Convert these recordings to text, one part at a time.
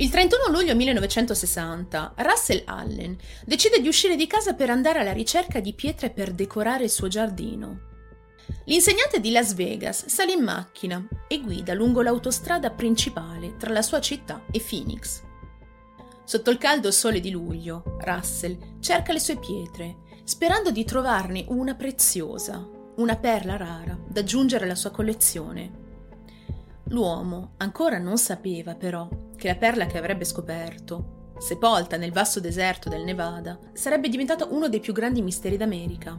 Il 31 luglio 1960 Russell Allen decide di uscire di casa per andare alla ricerca di pietre per decorare il suo giardino. L'insegnante di Las Vegas sale in macchina e guida lungo l'autostrada principale tra la sua città e Phoenix. Sotto il caldo sole di luglio, Russell cerca le sue pietre, sperando di trovarne una preziosa, una perla rara da aggiungere alla sua collezione. L'uomo ancora non sapeva però che la perla che avrebbe scoperto, sepolta nel vasto deserto del Nevada, sarebbe diventata uno dei più grandi misteri d'America.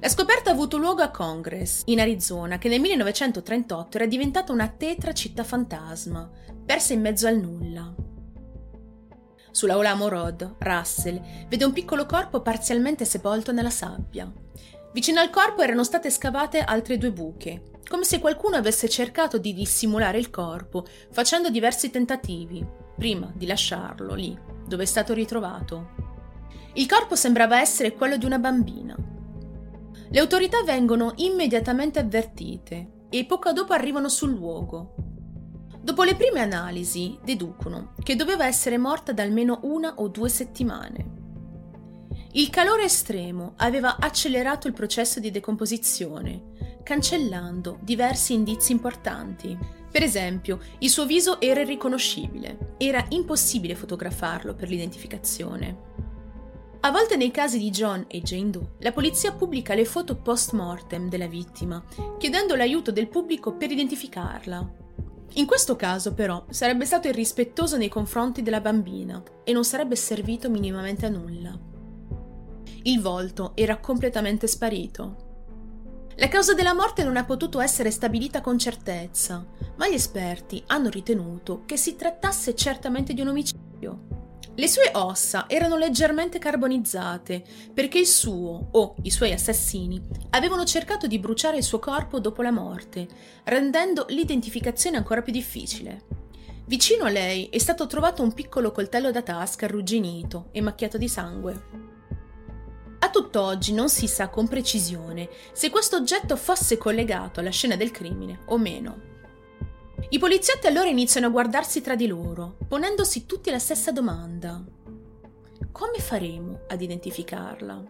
La scoperta ha avuto luogo a Congress, in Arizona, che nel 1938 era diventata una tetra città fantasma, persa in mezzo al nulla. Sulla Olamo Road, Russell vede un piccolo corpo parzialmente sepolto nella sabbia. Vicino al corpo erano state scavate altre due buche, come se qualcuno avesse cercato di dissimulare il corpo, facendo diversi tentativi, prima di lasciarlo lì, dove è stato ritrovato. Il corpo sembrava essere quello di una bambina. Le autorità vengono immediatamente avvertite e poco dopo arrivano sul luogo. Dopo le prime analisi, deducono che doveva essere morta da almeno una o due settimane. Il calore estremo aveva accelerato il processo di decomposizione, cancellando diversi indizi importanti. Per esempio, il suo viso era irriconoscibile, era impossibile fotografarlo per l'identificazione. A volte nei casi di John e Jane Doe, la polizia pubblica le foto post-mortem della vittima, chiedendo l'aiuto del pubblico per identificarla. In questo caso, però, sarebbe stato irrispettoso nei confronti della bambina e non sarebbe servito minimamente a nulla. Il volto era completamente sparito. La causa della morte non ha potuto essere stabilita con certezza, ma gli esperti hanno ritenuto che si trattasse certamente di un omicidio. Le sue ossa erano leggermente carbonizzate perché il suo o i suoi assassini avevano cercato di bruciare il suo corpo dopo la morte, rendendo l'identificazione ancora più difficile. Vicino a lei è stato trovato un piccolo coltello da tasca arrugginito e macchiato di sangue. A tutt'oggi non si sa con precisione se questo oggetto fosse collegato alla scena del crimine o meno. I poliziotti allora iniziano a guardarsi tra di loro, ponendosi tutti la stessa domanda. Come faremo ad identificarla?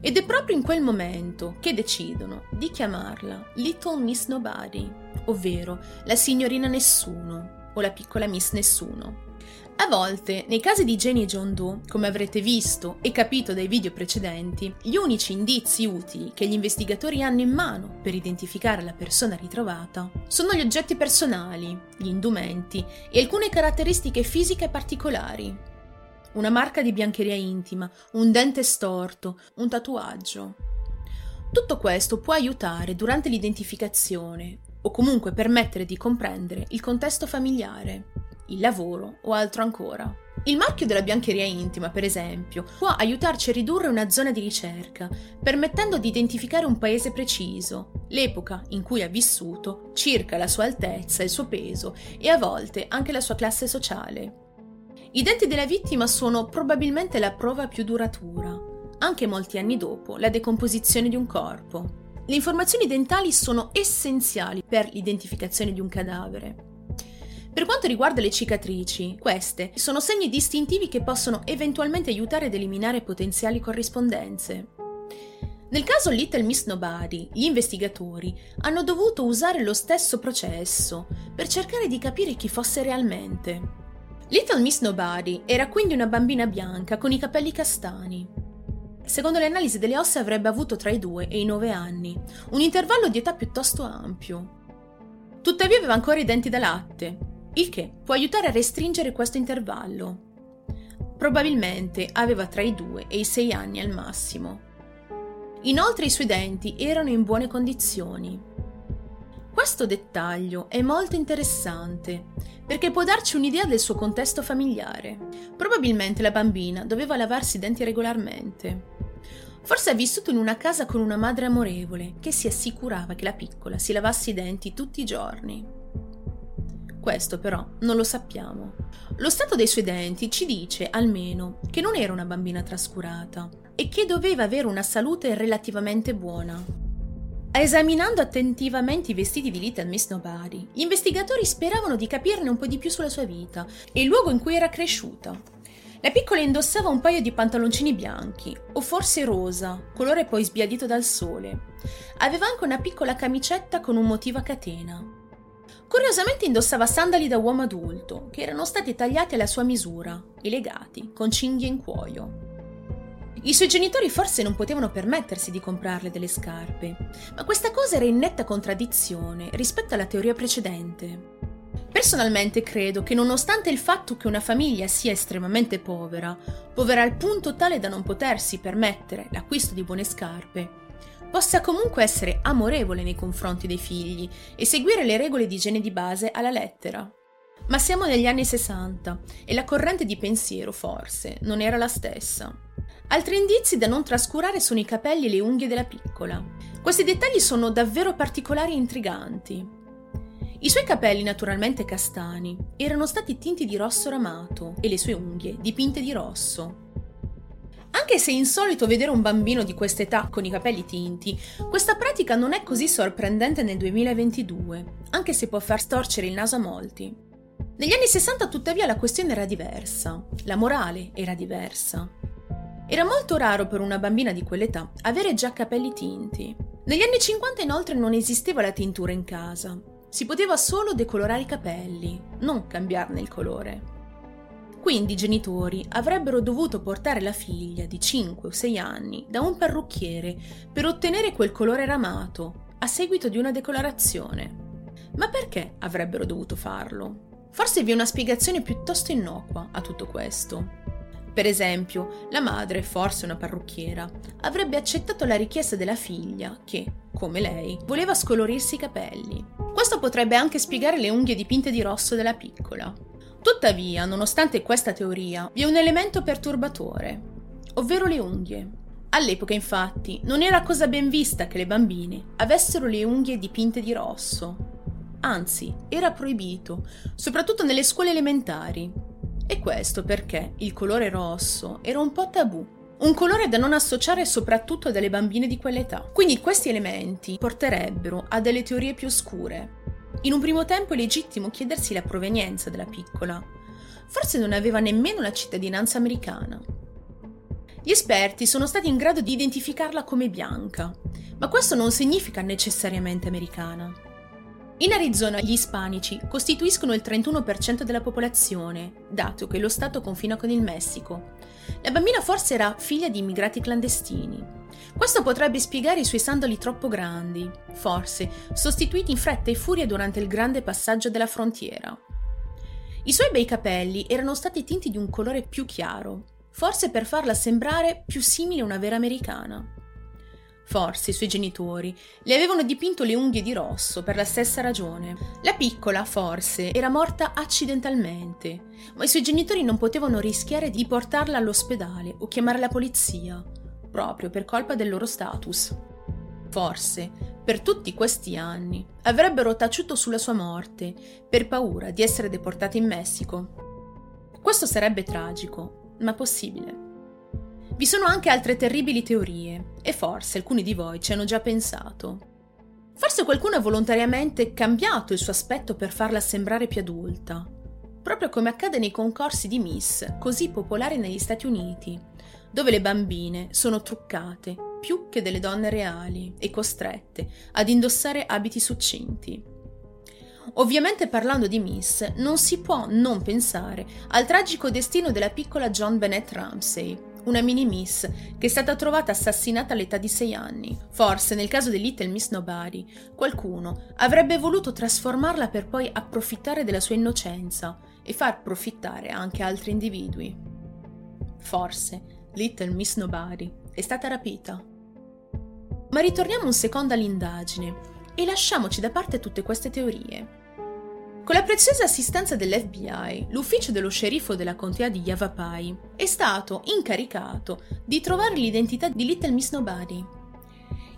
Ed è proprio in quel momento che decidono di chiamarla Little Miss Nobody, ovvero la signorina Nessuno o la piccola Miss Nessuno. A volte, nei casi di Jenny e John Doe, come avrete visto e capito dai video precedenti, gli unici indizi utili che gli investigatori hanno in mano per identificare la persona ritrovata sono gli oggetti personali, gli indumenti e alcune caratteristiche fisiche particolari. Una marca di biancheria intima, un dente storto, un tatuaggio. Tutto questo può aiutare durante l'identificazione o comunque permettere di comprendere il contesto familiare il lavoro o altro ancora. Il marchio della biancheria intima, per esempio, può aiutarci a ridurre una zona di ricerca, permettendo di identificare un paese preciso, l'epoca in cui ha vissuto, circa la sua altezza, il suo peso e a volte anche la sua classe sociale. I denti della vittima sono probabilmente la prova più duratura, anche molti anni dopo la decomposizione di un corpo. Le informazioni dentali sono essenziali per l'identificazione di un cadavere. Per quanto riguarda le cicatrici, queste sono segni distintivi che possono eventualmente aiutare ad eliminare potenziali corrispondenze. Nel caso Little Miss Nobody, gli investigatori hanno dovuto usare lo stesso processo per cercare di capire chi fosse realmente. Little Miss Nobody era quindi una bambina bianca con i capelli castani. Secondo le analisi delle ossa avrebbe avuto tra i 2 e i 9 anni, un intervallo di età piuttosto ampio. Tuttavia aveva ancora i denti da latte, il che può aiutare a restringere questo intervallo. Probabilmente aveva tra i 2 e i 6 anni al massimo. Inoltre i suoi denti erano in buone condizioni. Questo dettaglio è molto interessante perché può darci un'idea del suo contesto familiare. Probabilmente la bambina doveva lavarsi i denti regolarmente. Forse ha vissuto in una casa con una madre amorevole che si assicurava che la piccola si lavasse i denti tutti i giorni. Questo però non lo sappiamo. Lo stato dei suoi denti ci dice almeno che non era una bambina trascurata e che doveva avere una salute relativamente buona. Esaminando attentivamente i vestiti di Little Miss Nobody, gli investigatori speravano di capirne un po' di più sulla sua vita e il luogo in cui era cresciuta. La piccola indossava un paio di pantaloncini bianchi, o forse rosa, colore poi sbiadito dal sole. Aveva anche una piccola camicetta con un motivo a catena. Curiosamente indossava sandali da uomo adulto, che erano stati tagliati alla sua misura e legati con cinghie in cuoio. I suoi genitori forse non potevano permettersi di comprarle delle scarpe, ma questa cosa era in netta contraddizione rispetto alla teoria precedente. Personalmente credo che nonostante il fatto che una famiglia sia estremamente povera, povera al punto tale da non potersi permettere l'acquisto di buone scarpe, possa comunque essere amorevole nei confronti dei figli e seguire le regole di igiene di base alla lettera. Ma siamo negli anni 60 e la corrente di pensiero, forse, non era la stessa. Altri indizi da non trascurare sono i capelli e le unghie della piccola. Questi dettagli sono davvero particolari e intriganti. I suoi capelli, naturalmente castani, erano stati tinti di rosso ramato e le sue unghie dipinte di rosso. Anche se è insolito vedere un bambino di questa età con i capelli tinti, questa pratica non è così sorprendente nel 2022, anche se può far storcere il naso a molti. Negli anni 60 tuttavia la questione era diversa, la morale era diversa. Era molto raro per una bambina di quell'età avere già capelli tinti. Negli anni 50 inoltre non esisteva la tintura in casa. Si poteva solo decolorare i capelli, non cambiarne il colore. Quindi i genitori avrebbero dovuto portare la figlia di 5 o 6 anni da un parrucchiere per ottenere quel colore ramato a seguito di una decolorazione. Ma perché avrebbero dovuto farlo? Forse vi è una spiegazione piuttosto innocua a tutto questo. Per esempio, la madre, forse una parrucchiera, avrebbe accettato la richiesta della figlia che, come lei, voleva scolorirsi i capelli. Questo potrebbe anche spiegare le unghie dipinte di rosso della piccola. Tuttavia, nonostante questa teoria, vi è un elemento perturbatore, ovvero le unghie. All'epoca, infatti, non era cosa ben vista che le bambine avessero le unghie dipinte di rosso. Anzi, era proibito, soprattutto nelle scuole elementari, e questo perché il colore rosso era un po' tabù, un colore da non associare soprattutto dalle bambine di quell'età. Quindi questi elementi porterebbero a delle teorie più oscure. In un primo tempo è legittimo chiedersi la provenienza della piccola. Forse non aveva nemmeno la cittadinanza americana. Gli esperti sono stati in grado di identificarla come bianca, ma questo non significa necessariamente americana. In Arizona gli ispanici costituiscono il 31% della popolazione, dato che lo Stato confina con il Messico. La bambina forse era figlia di immigrati clandestini. Questo potrebbe spiegare i suoi sandali troppo grandi, forse sostituiti in fretta e furia durante il grande passaggio della frontiera. I suoi bei capelli erano stati tinti di un colore più chiaro, forse per farla sembrare più simile a una vera americana. Forse i suoi genitori le avevano dipinto le unghie di rosso per la stessa ragione. La piccola, forse, era morta accidentalmente, ma i suoi genitori non potevano rischiare di portarla all'ospedale o chiamare la polizia, proprio per colpa del loro status. Forse, per tutti questi anni, avrebbero taciuto sulla sua morte per paura di essere deportati in Messico. Questo sarebbe tragico, ma possibile. Vi sono anche altre terribili teorie, e forse alcuni di voi ci hanno già pensato. Forse qualcuno ha volontariamente cambiato il suo aspetto per farla sembrare più adulta, proprio come accade nei concorsi di Miss così popolari negli Stati Uniti, dove le bambine sono truccate più che delle donne reali e costrette ad indossare abiti succinti. Ovviamente parlando di Miss, non si può non pensare al tragico destino della piccola John Bennett Ramsey, una mini Miss, che è stata trovata assassinata all'età di 6 anni. Forse, nel caso di Little Miss Nobody, qualcuno avrebbe voluto trasformarla per poi approfittare della sua innocenza e far profittare anche altri individui. Forse Little Miss Nobody è stata rapita. Ma ritorniamo un secondo all'indagine e lasciamoci da parte tutte queste teorie. Con la preziosa assistenza dell'FBI, l'ufficio dello sceriffo della contea di Yavapai è stato incaricato di trovare l'identità di Little Miss Nobody.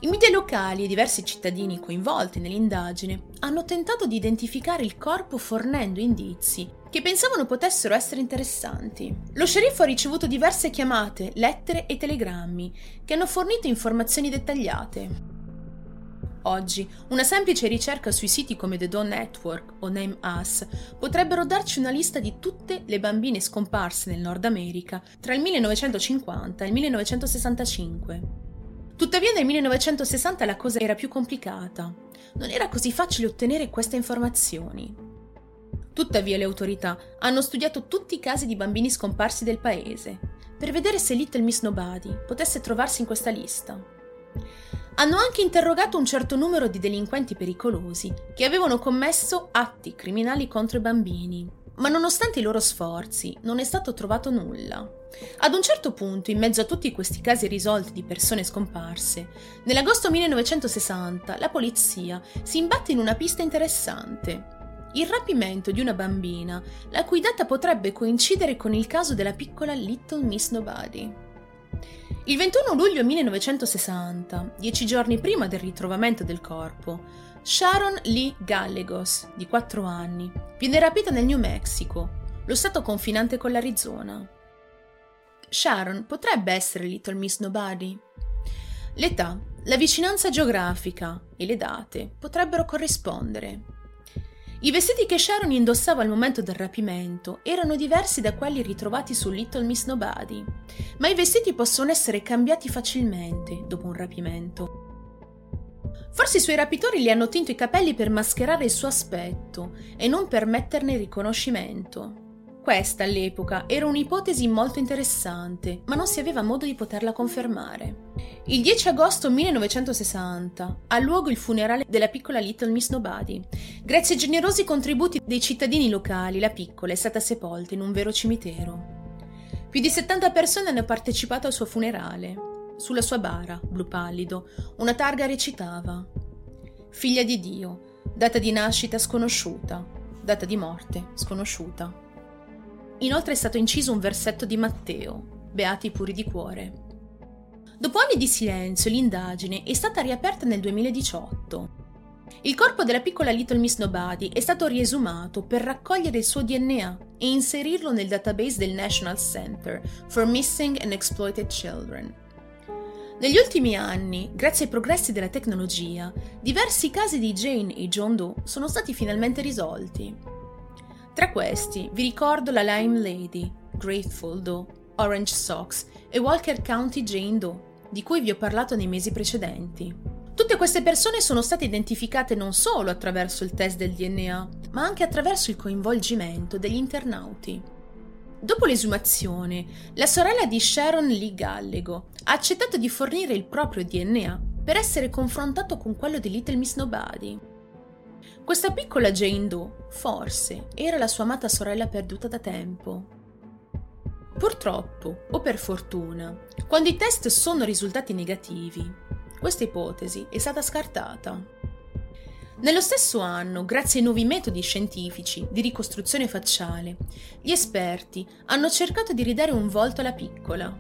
I media locali e diversi cittadini coinvolti nell'indagine hanno tentato di identificare il corpo fornendo indizi che pensavano potessero essere interessanti. Lo sceriffo ha ricevuto diverse chiamate, lettere e telegrammi che hanno fornito informazioni dettagliate. Oggi, una semplice ricerca sui siti come The Dawn Network o Name Us potrebbero darci una lista di tutte le bambine scomparse nel Nord America tra il 1950 e il 1965. Tuttavia nel 1960 la cosa era più complicata. Non era così facile ottenere queste informazioni. Tuttavia le autorità hanno studiato tutti i casi di bambini scomparsi del paese per vedere se Little Miss Nobody potesse trovarsi in questa lista. Hanno anche interrogato un certo numero di delinquenti pericolosi che avevano commesso atti criminali contro i bambini, ma nonostante i loro sforzi non è stato trovato nulla. Ad un certo punto, in mezzo a tutti questi casi risolti di persone scomparse, nell'agosto 1960 la polizia si imbatte in una pista interessante. Il rapimento di una bambina, la cui data potrebbe coincidere con il caso della piccola Little Miss Nobody. Il 21 luglio 1960, dieci giorni prima del ritrovamento del corpo, Sharon Lee Gallegos, di 4 anni, viene rapita nel New Mexico, lo stato confinante con l'Arizona. Sharon potrebbe essere Little Miss Nobody? L'età, la vicinanza geografica e le date potrebbero corrispondere. I vestiti che Sharon indossava al momento del rapimento erano diversi da quelli ritrovati su Little Miss Nobody, ma i vestiti possono essere cambiati facilmente dopo un rapimento. Forse i suoi rapitori le hanno tinto i capelli per mascherare il suo aspetto e non per metterne riconoscimento. Questa all'epoca era un'ipotesi molto interessante, ma non si aveva modo di poterla confermare. Il 10 agosto 1960 ha luogo il funerale della piccola Little Miss Nobody. Grazie ai generosi contributi dei cittadini locali, la piccola è stata sepolta in un vero cimitero. Più di 70 persone hanno partecipato al suo funerale. Sulla sua bara, blu pallido, una targa recitava Figlia di Dio, data di nascita sconosciuta, data di morte sconosciuta. Inoltre è stato inciso un versetto di Matteo, Beati i puri di cuore. Dopo anni di silenzio, l'indagine è stata riaperta nel 2018. Il corpo della piccola Little Miss Nobody è stato riesumato per raccogliere il suo DNA e inserirlo nel database del National Center for Missing and Exploited Children. Negli ultimi anni, grazie ai progressi della tecnologia, diversi casi di Jane e John Doe sono stati finalmente risolti. Tra questi vi ricordo la Lime Lady, Grateful Doe, Orange Sox e Walker County Jane Doe, di cui vi ho parlato nei mesi precedenti. Tutte queste persone sono state identificate non solo attraverso il test del DNA, ma anche attraverso il coinvolgimento degli internauti. Dopo l'esumazione, la sorella di Sharon Lee Gallego ha accettato di fornire il proprio DNA per essere confrontato con quello di Little Miss Nobody. Questa piccola Jane Doe, forse, era la sua amata sorella perduta da tempo. Purtroppo, o per fortuna, quando i test sono risultati negativi, questa ipotesi è stata scartata. Nello stesso anno, grazie ai nuovi metodi scientifici di ricostruzione facciale, gli esperti hanno cercato di ridare un volto alla piccola,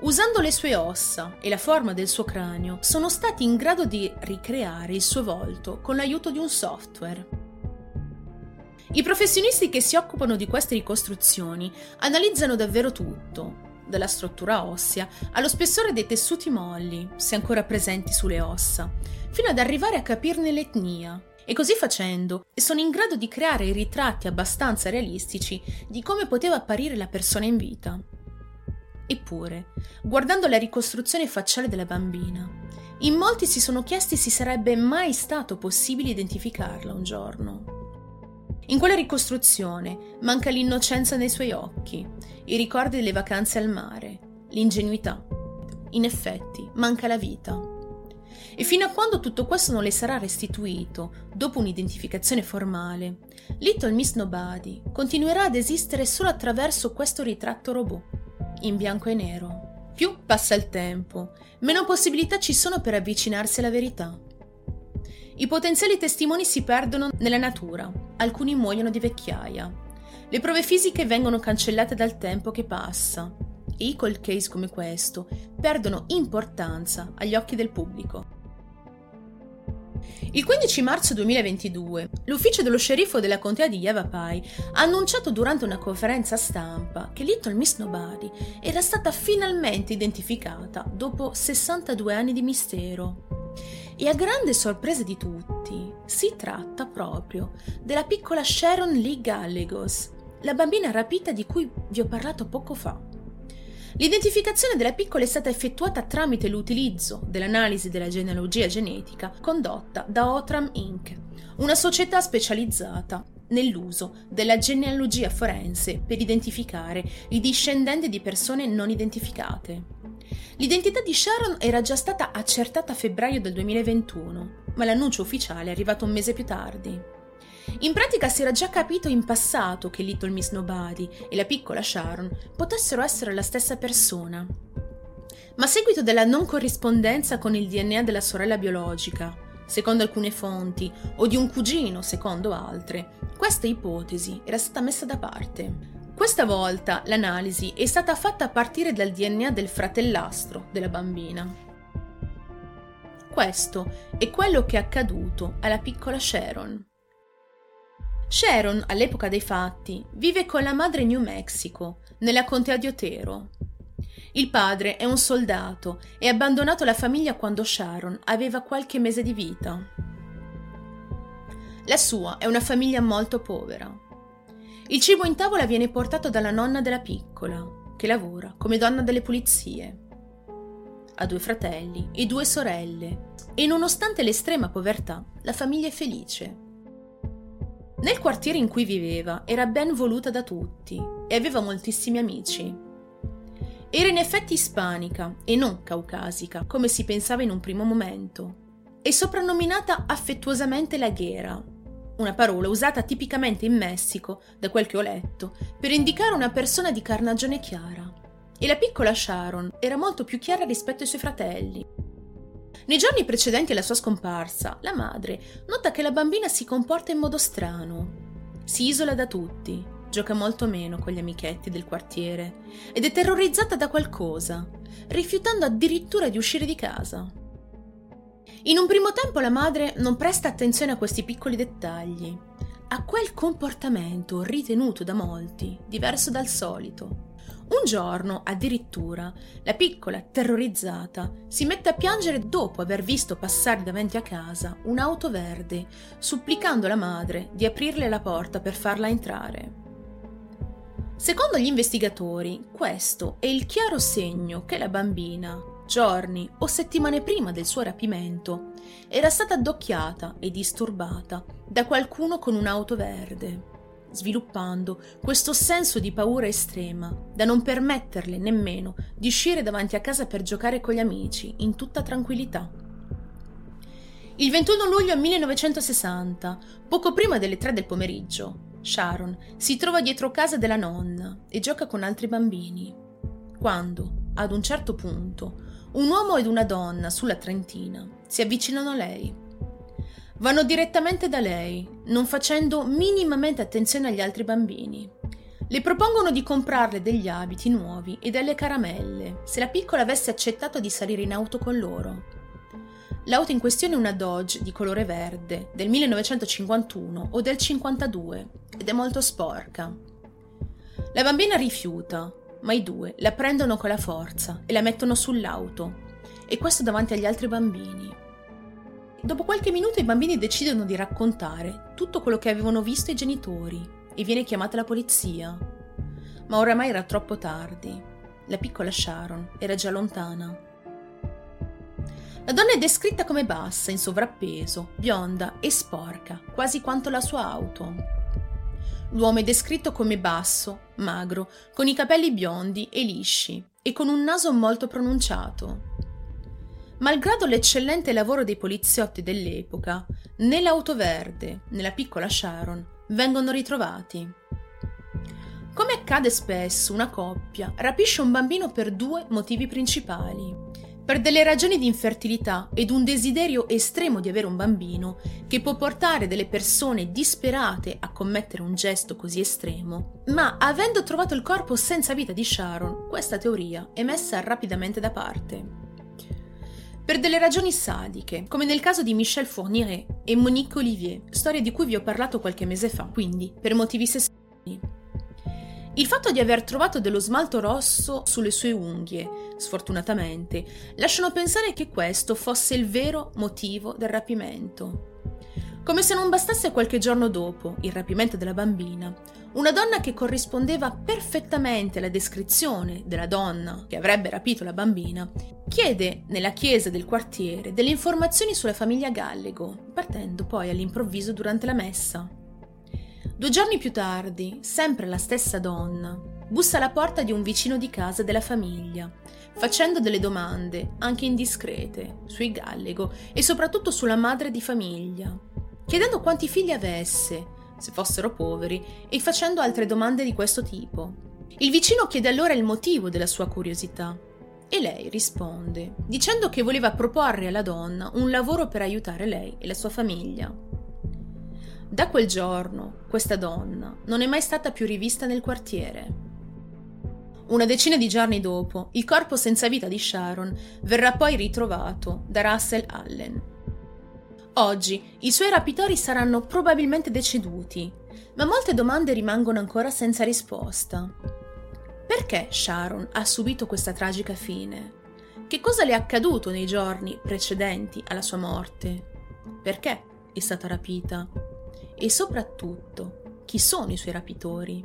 Usando le sue ossa e la forma del suo cranio, sono stati in grado di ricreare il suo volto con l'aiuto di un software. I professionisti che si occupano di queste ricostruzioni analizzano davvero tutto, dalla struttura ossea allo spessore dei tessuti molli, se ancora presenti sulle ossa, fino ad arrivare a capirne l'etnia. E così facendo sono in grado di creare ritratti abbastanza realistici di come poteva apparire la persona in vita. Eppure, guardando la ricostruzione facciale della bambina, in molti si sono chiesti se sarebbe mai stato possibile identificarla un giorno. In quella ricostruzione manca l'innocenza nei suoi occhi, i ricordi delle vacanze al mare, l'ingenuità. In effetti, manca la vita. E fino a quando tutto questo non le sarà restituito, dopo un'identificazione formale, Little Miss Nobody continuerà ad esistere solo attraverso questo ritratto robot in bianco e nero. Più passa il tempo, meno possibilità ci sono per avvicinarsi alla verità. I potenziali testimoni si perdono nella natura, alcuni muoiono di vecchiaia. Le prove fisiche vengono cancellate dal tempo che passa e i cold case come questo perdono importanza agli occhi del pubblico. Il 15 marzo 2022, l'ufficio dello sceriffo della contea di Yavapai ha annunciato durante una conferenza stampa che Little Miss Nobody era stata finalmente identificata dopo 62 anni di mistero. E a grande sorpresa di tutti, si tratta proprio della piccola Sharon Lee Gallegos, la bambina rapita di cui vi ho parlato poco fa. L'identificazione della piccola è stata effettuata tramite l'utilizzo dell'analisi della genealogia genetica condotta da Otram Inc., una società specializzata nell'uso della genealogia forense per identificare i discendenti di persone non identificate. L'identità di Sharon era già stata accertata a febbraio del 2021, ma l'annuncio ufficiale è arrivato un mese più tardi. In pratica si era già capito in passato che Little Miss Nobody e la piccola Sharon potessero essere la stessa persona. Ma a seguito della non corrispondenza con il DNA della sorella biologica, secondo alcune fonti, o di un cugino, secondo altre, questa ipotesi era stata messa da parte. Questa volta l'analisi è stata fatta a partire dal DNA del fratellastro della bambina. Questo è quello che è accaduto alla piccola Sharon. Sharon, all'epoca dei fatti, vive con la madre in New Mexico, nella contea di Otero. Il padre è un soldato e ha abbandonato la famiglia quando Sharon aveva qualche mese di vita. La sua è una famiglia molto povera. Il cibo in tavola viene portato dalla nonna della piccola, che lavora come donna delle pulizie. Ha due fratelli e due sorelle e nonostante l'estrema povertà, la famiglia è felice. Nel quartiere in cui viveva era ben voluta da tutti e aveva moltissimi amici. Era in effetti ispanica e non caucasica, come si pensava in un primo momento, e soprannominata affettuosamente la ghera, una parola usata tipicamente in Messico, da quel che ho letto, per indicare una persona di carnagione chiara. E la piccola Sharon era molto più chiara rispetto ai suoi fratelli, nei giorni precedenti alla sua scomparsa, la madre nota che la bambina si comporta in modo strano. Si isola da tutti, gioca molto meno con gli amichetti del quartiere ed è terrorizzata da qualcosa, rifiutando addirittura di uscire di casa. In un primo tempo la madre non presta attenzione a questi piccoli dettagli, a quel comportamento ritenuto da molti diverso dal solito. Un giorno, addirittura, la piccola, terrorizzata, si mette a piangere dopo aver visto passare davanti a casa un'auto verde, supplicando la madre di aprirle la porta per farla entrare. Secondo gli investigatori, questo è il chiaro segno che la bambina, giorni o settimane prima del suo rapimento, era stata addocchiata e disturbata da qualcuno con un'auto verde sviluppando questo senso di paura estrema da non permetterle nemmeno di uscire davanti a casa per giocare con gli amici in tutta tranquillità. Il 21 luglio 1960, poco prima delle tre del pomeriggio, Sharon si trova dietro casa della nonna e gioca con altri bambini. Quando, ad un certo punto, un uomo ed una donna sulla trentina si avvicinano a lei Vanno direttamente da lei, non facendo minimamente attenzione agli altri bambini. Le propongono di comprarle degli abiti nuovi e delle caramelle, se la piccola avesse accettato di salire in auto con loro. L'auto in questione è una Dodge di colore verde, del 1951 o del 52, ed è molto sporca. La bambina rifiuta, ma i due la prendono con la forza e la mettono sull'auto, e questo davanti agli altri bambini. Dopo qualche minuto i bambini decidono di raccontare tutto quello che avevano visto i genitori e viene chiamata la polizia. Ma oramai era troppo tardi. La piccola Sharon era già lontana. La donna è descritta come bassa, in sovrappeso, bionda e sporca, quasi quanto la sua auto. L'uomo è descritto come basso, magro, con i capelli biondi e lisci e con un naso molto pronunciato. Malgrado l'eccellente lavoro dei poliziotti dell'epoca, né l'auto verde né la piccola Sharon vengono ritrovati. Come accade spesso, una coppia rapisce un bambino per due motivi principali. Per delle ragioni di infertilità ed un desiderio estremo di avere un bambino che può portare delle persone disperate a commettere un gesto così estremo, ma avendo trovato il corpo senza vita di Sharon, questa teoria è messa rapidamente da parte per delle ragioni sadiche, come nel caso di Michel Fourniret e Monique Olivier, storia di cui vi ho parlato qualche mese fa, quindi per motivi sessuali. Il fatto di aver trovato dello smalto rosso sulle sue unghie, sfortunatamente, lasciano pensare che questo fosse il vero motivo del rapimento. Come se non bastasse qualche giorno dopo il rapimento della bambina, una donna che corrispondeva perfettamente alla descrizione della donna che avrebbe rapito la bambina, chiede nella chiesa del quartiere delle informazioni sulla famiglia Gallego, partendo poi all'improvviso durante la messa. Due giorni più tardi, sempre la stessa donna, bussa alla porta di un vicino di casa della famiglia, facendo delle domande, anche indiscrete, sui Gallego e soprattutto sulla madre di famiglia, chiedendo quanti figli avesse, se fossero poveri, e facendo altre domande di questo tipo. Il vicino chiede allora il motivo della sua curiosità e lei risponde, dicendo che voleva proporre alla donna un lavoro per aiutare lei e la sua famiglia. Da quel giorno, questa donna non è mai stata più rivista nel quartiere. Una decina di giorni dopo, il corpo senza vita di Sharon verrà poi ritrovato da Russell Allen, Oggi i suoi rapitori saranno probabilmente deceduti, ma molte domande rimangono ancora senza risposta. Perché Sharon ha subito questa tragica fine? Che cosa le è accaduto nei giorni precedenti alla sua morte? Perché è stata rapita? E soprattutto, chi sono i suoi rapitori?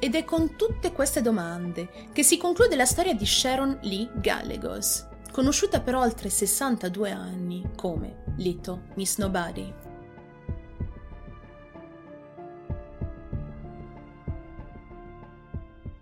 Ed è con tutte queste domande che si conclude la storia di Sharon Lee Gallegos conosciuta per oltre 62 anni come Little Miss Nobody.